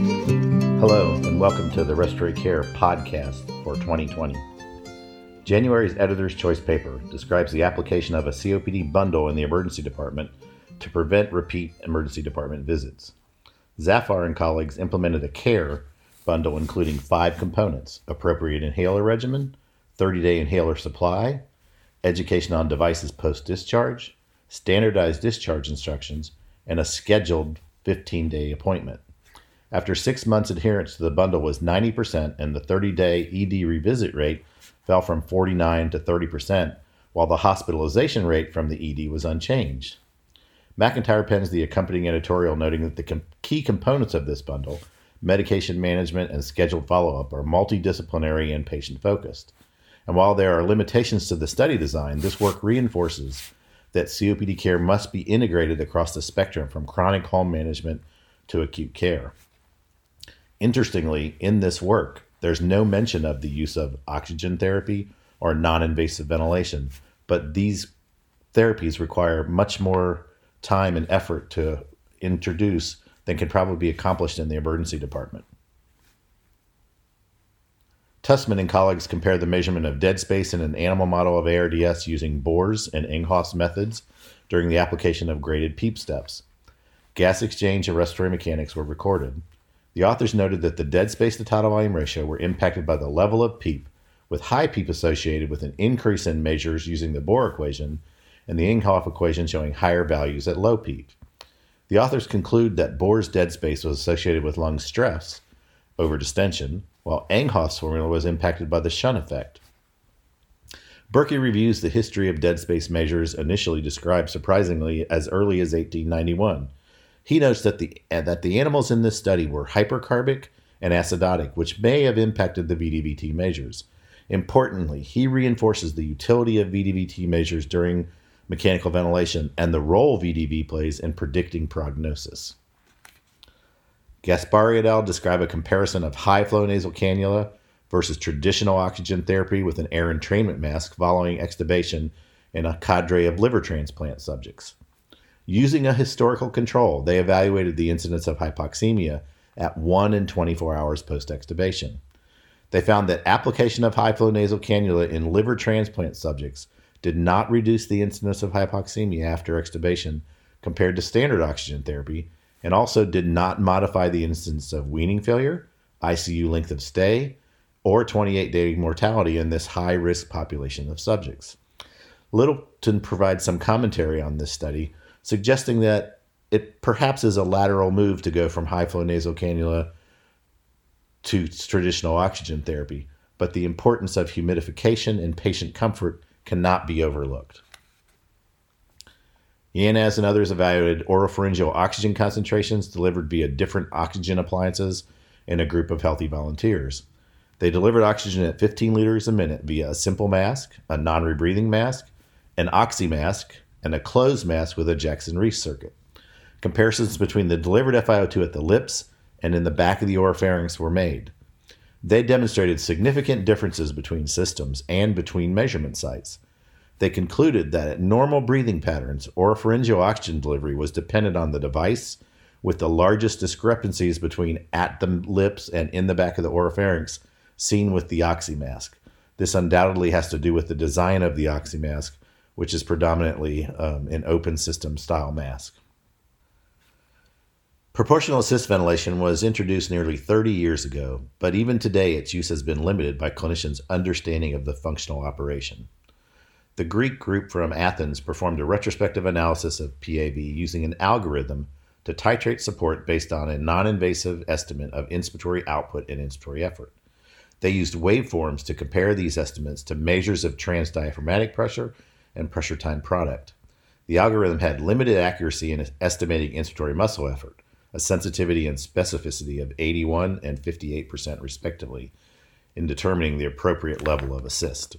Hello, and welcome to the Respiratory Care podcast for 2020. January's Editor's Choice paper describes the application of a COPD bundle in the emergency department to prevent repeat emergency department visits. Zafar and colleagues implemented a CARE bundle including five components appropriate inhaler regimen, 30 day inhaler supply, education on devices post discharge, standardized discharge instructions, and a scheduled 15 day appointment. After six months, adherence to the bundle was 90%, and the 30 day ED revisit rate fell from 49 to 30%, while the hospitalization rate from the ED was unchanged. McIntyre pens the accompanying editorial noting that the com- key components of this bundle, medication management and scheduled follow up, are multidisciplinary and patient focused. And while there are limitations to the study design, this work reinforces that COPD care must be integrated across the spectrum from chronic home management to acute care. Interestingly, in this work, there's no mention of the use of oxygen therapy or non invasive ventilation, but these therapies require much more time and effort to introduce than can probably be accomplished in the emergency department. Tusman and colleagues compared the measurement of dead space in an animal model of ARDS using Bohr's and Enghoff's methods during the application of graded PEEP steps. Gas exchange and respiratory mechanics were recorded. The authors noted that the dead space to tidal volume ratio were impacted by the level of PEEP, with high PEEP associated with an increase in measures using the Bohr equation and the Enghoff equation showing higher values at low PEEP. The authors conclude that Bohr's dead space was associated with lung stress over distension, while Enghoff's formula was impacted by the shunt effect. Berkey reviews the history of dead space measures initially described surprisingly as early as 1891 he notes that the that the animals in this study were hypercarbic and acidotic, which may have impacted the VDVT measures. Importantly, he reinforces the utility of VDVT measures during mechanical ventilation and the role VDV plays in predicting prognosis. Gaspari et al. describe a comparison of high flow nasal cannula versus traditional oxygen therapy with an air entrainment mask following extubation in a cadre of liver transplant subjects. Using a historical control, they evaluated the incidence of hypoxemia at 1 and 24 hours post extubation. They found that application of high flow nasal cannula in liver transplant subjects did not reduce the incidence of hypoxemia after extubation compared to standard oxygen therapy, and also did not modify the incidence of weaning failure, ICU length of stay, or 28 day mortality in this high risk population of subjects. Littleton provides some commentary on this study, suggesting that it perhaps is a lateral move to go from high flow nasal cannula to traditional oxygen therapy, but the importance of humidification and patient comfort cannot be overlooked. Yanaz and others evaluated oropharyngeal oxygen concentrations delivered via different oxygen appliances in a group of healthy volunteers. They delivered oxygen at 15 liters a minute via a simple mask, a non rebreathing mask, an oxy mask, and a closed mask with a Jackson Rees circuit. Comparisons between the delivered FiO2 at the lips and in the back of the oropharynx were made. They demonstrated significant differences between systems and between measurement sites. They concluded that at normal breathing patterns, oropharyngeal oxygen delivery was dependent on the device, with the largest discrepancies between at the lips and in the back of the oropharynx seen with the oxy mask. This undoubtedly has to do with the design of the oxy mask, which is predominantly um, an open system style mask. Proportional assist ventilation was introduced nearly 30 years ago, but even today its use has been limited by clinicians' understanding of the functional operation. The Greek group from Athens performed a retrospective analysis of PAV using an algorithm to titrate support based on a non invasive estimate of inspiratory output and inspiratory effort. They used waveforms to compare these estimates to measures of transdiaphragmatic pressure and pressure time product. The algorithm had limited accuracy in estimating inspiratory muscle effort, a sensitivity and specificity of 81 and 58% respectively, in determining the appropriate level of assist.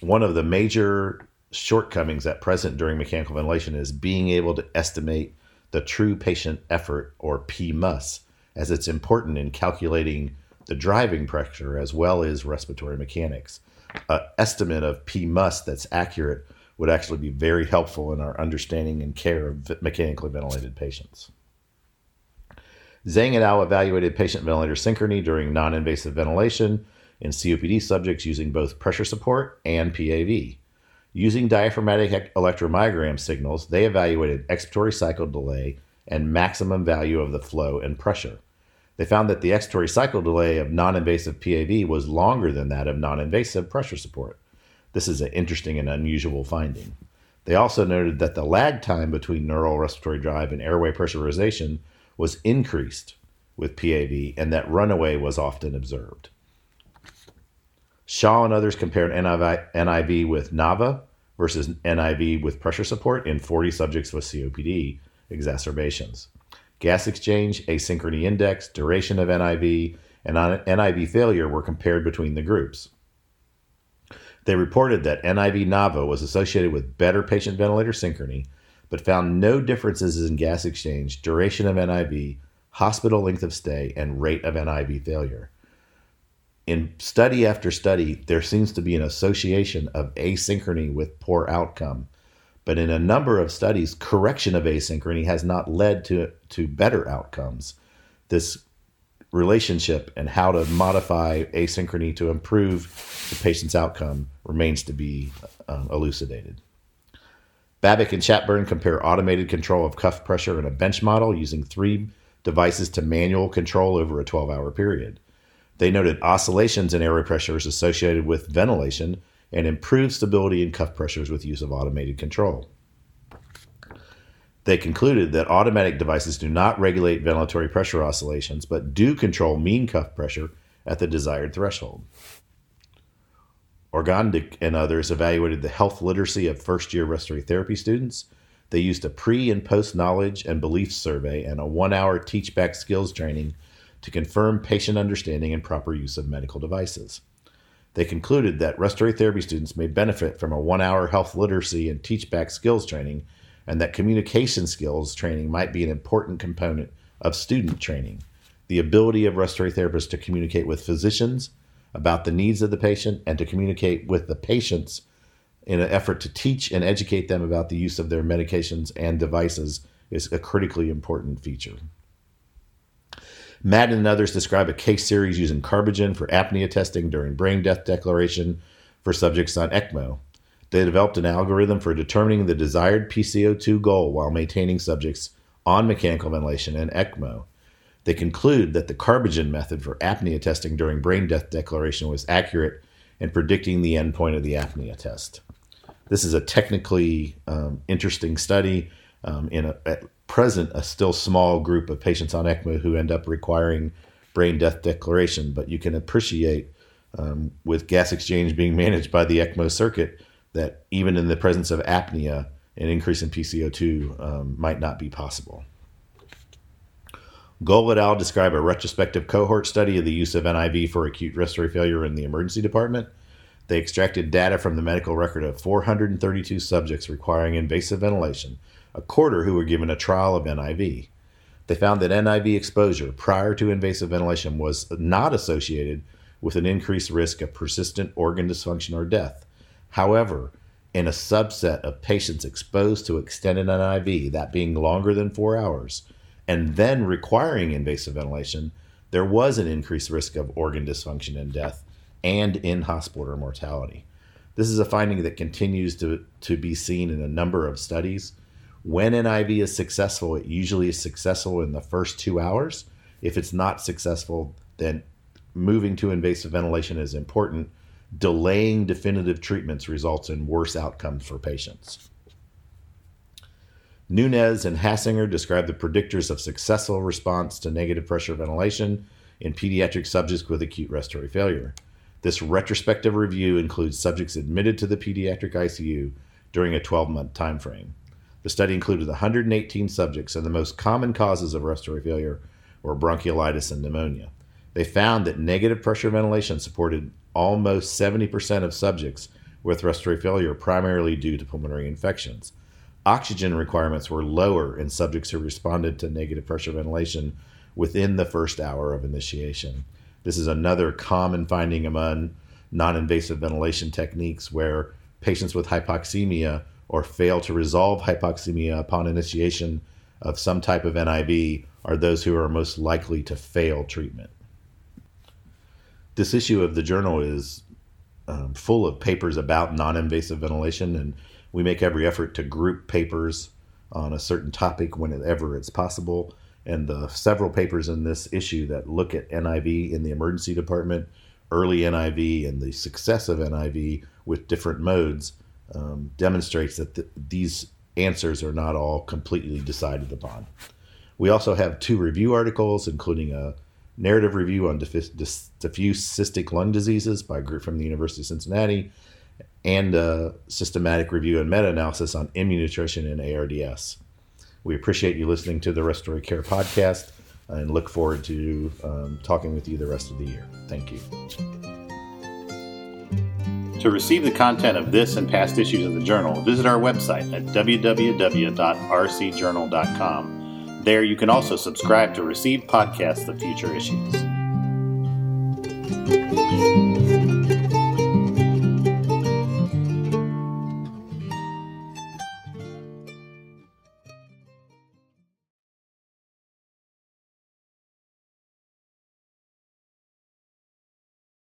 One of the major shortcomings at present during mechanical ventilation is being able to estimate the true patient effort, or PMUS, as it's important in calculating the driving pressure as well as respiratory mechanics uh, estimate of PMUS that's accurate would actually be very helpful in our understanding and care of mechanically ventilated patients. Zhang et al. evaluated patient ventilator synchrony during non invasive ventilation in COPD subjects using both pressure support and PAV. Using diaphragmatic electromyogram signals, they evaluated expiratory cycle delay and maximum value of the flow and pressure. They found that the expiratory cycle delay of non invasive PAV was longer than that of non invasive pressure support. This is an interesting and unusual finding. They also noted that the lag time between neural respiratory drive and airway pressurization was increased with PAV and that runaway was often observed. Shaw and others compared NIV with NAVA versus NIV with pressure support in 40 subjects with COPD exacerbations. Gas exchange, asynchrony index, duration of NIV, and NIV failure were compared between the groups. They reported that NIV NAVA was associated with better patient ventilator synchrony, but found no differences in gas exchange, duration of NIV, hospital length of stay, and rate of NIV failure. In study after study, there seems to be an association of asynchrony with poor outcome. But in a number of studies, correction of asynchrony has not led to, to better outcomes. This relationship and how to modify asynchrony to improve the patient's outcome remains to be um, elucidated. Babick and Chatburn compare automated control of cuff pressure in a bench model using three devices to manual control over a 12 hour period. They noted oscillations in airway pressures associated with ventilation and improved stability in cuff pressures with use of automated control. They concluded that automatic devices do not regulate ventilatory pressure oscillations, but do control mean cuff pressure at the desired threshold. Orgondic and others evaluated the health literacy of first year respiratory therapy students. They used a pre and post knowledge and belief survey and a one hour teach back skills training to confirm patient understanding and proper use of medical devices. They concluded that respiratory therapy students may benefit from a one hour health literacy and teach back skills training and that communication skills training might be an important component of student training. The ability of respiratory therapists to communicate with physicians about the needs of the patient and to communicate with the patients in an effort to teach and educate them about the use of their medications and devices is a critically important feature. Madden and others describe a case series using Carbogen for apnea testing during brain death declaration for subjects on ECMO. They developed an algorithm for determining the desired PCO2 goal while maintaining subjects on mechanical ventilation and ECMO. They conclude that the Carbogen method for apnea testing during brain death declaration was accurate in predicting the endpoint of the apnea test. This is a technically um, interesting study um, in a, at present a still small group of patients on ECMO who end up requiring brain death declaration, but you can appreciate um, with gas exchange being managed by the ECMO circuit that even in the presence of apnea, an increase in PCO2 um, might not be possible. Goel et al. describe a retrospective cohort study of the use of NIV for acute respiratory failure in the emergency department. They extracted data from the medical record of 432 subjects requiring invasive ventilation, a quarter who were given a trial of NIV. They found that NIV exposure prior to invasive ventilation was not associated with an increased risk of persistent organ dysfunction or death. However, in a subset of patients exposed to extended NIV, that being longer than four hours, and then requiring invasive ventilation, there was an increased risk of organ dysfunction and death and in hospital mortality. This is a finding that continues to, to be seen in a number of studies. When NIV is successful, it usually is successful in the first two hours. If it's not successful, then moving to invasive ventilation is important delaying definitive treatments results in worse outcomes for patients. Nunez and Hassinger describe the predictors of successful response to negative pressure ventilation in pediatric subjects with acute respiratory failure. This retrospective review includes subjects admitted to the pediatric ICU during a 12 month time frame. The study included 118 subjects, and the most common causes of respiratory failure were bronchiolitis and pneumonia. They found that negative pressure ventilation supported almost 70% of subjects with respiratory failure, primarily due to pulmonary infections. Oxygen requirements were lower in subjects who responded to negative pressure ventilation within the first hour of initiation. This is another common finding among non invasive ventilation techniques where patients with hypoxemia or fail to resolve hypoxemia upon initiation of some type of NIV are those who are most likely to fail treatment. This issue of the journal is um, full of papers about non invasive ventilation, and we make every effort to group papers on a certain topic whenever it's possible. And the several papers in this issue that look at NIV in the emergency department, early NIV, and the success of NIV with different modes um, demonstrates that th- these answers are not all completely decided upon. We also have two review articles, including a narrative review on diffuse, diffuse cystic lung diseases by a group from the University of Cincinnati, and a systematic review and meta analysis on immunonutrition and ARDS. We appreciate you listening to the Respiratory Care podcast and look forward to um, talking with you the rest of the year. Thank you. To receive the content of this and past issues of the journal, visit our website at www.rcjournal.com. There you can also subscribe to receive podcasts of future issues.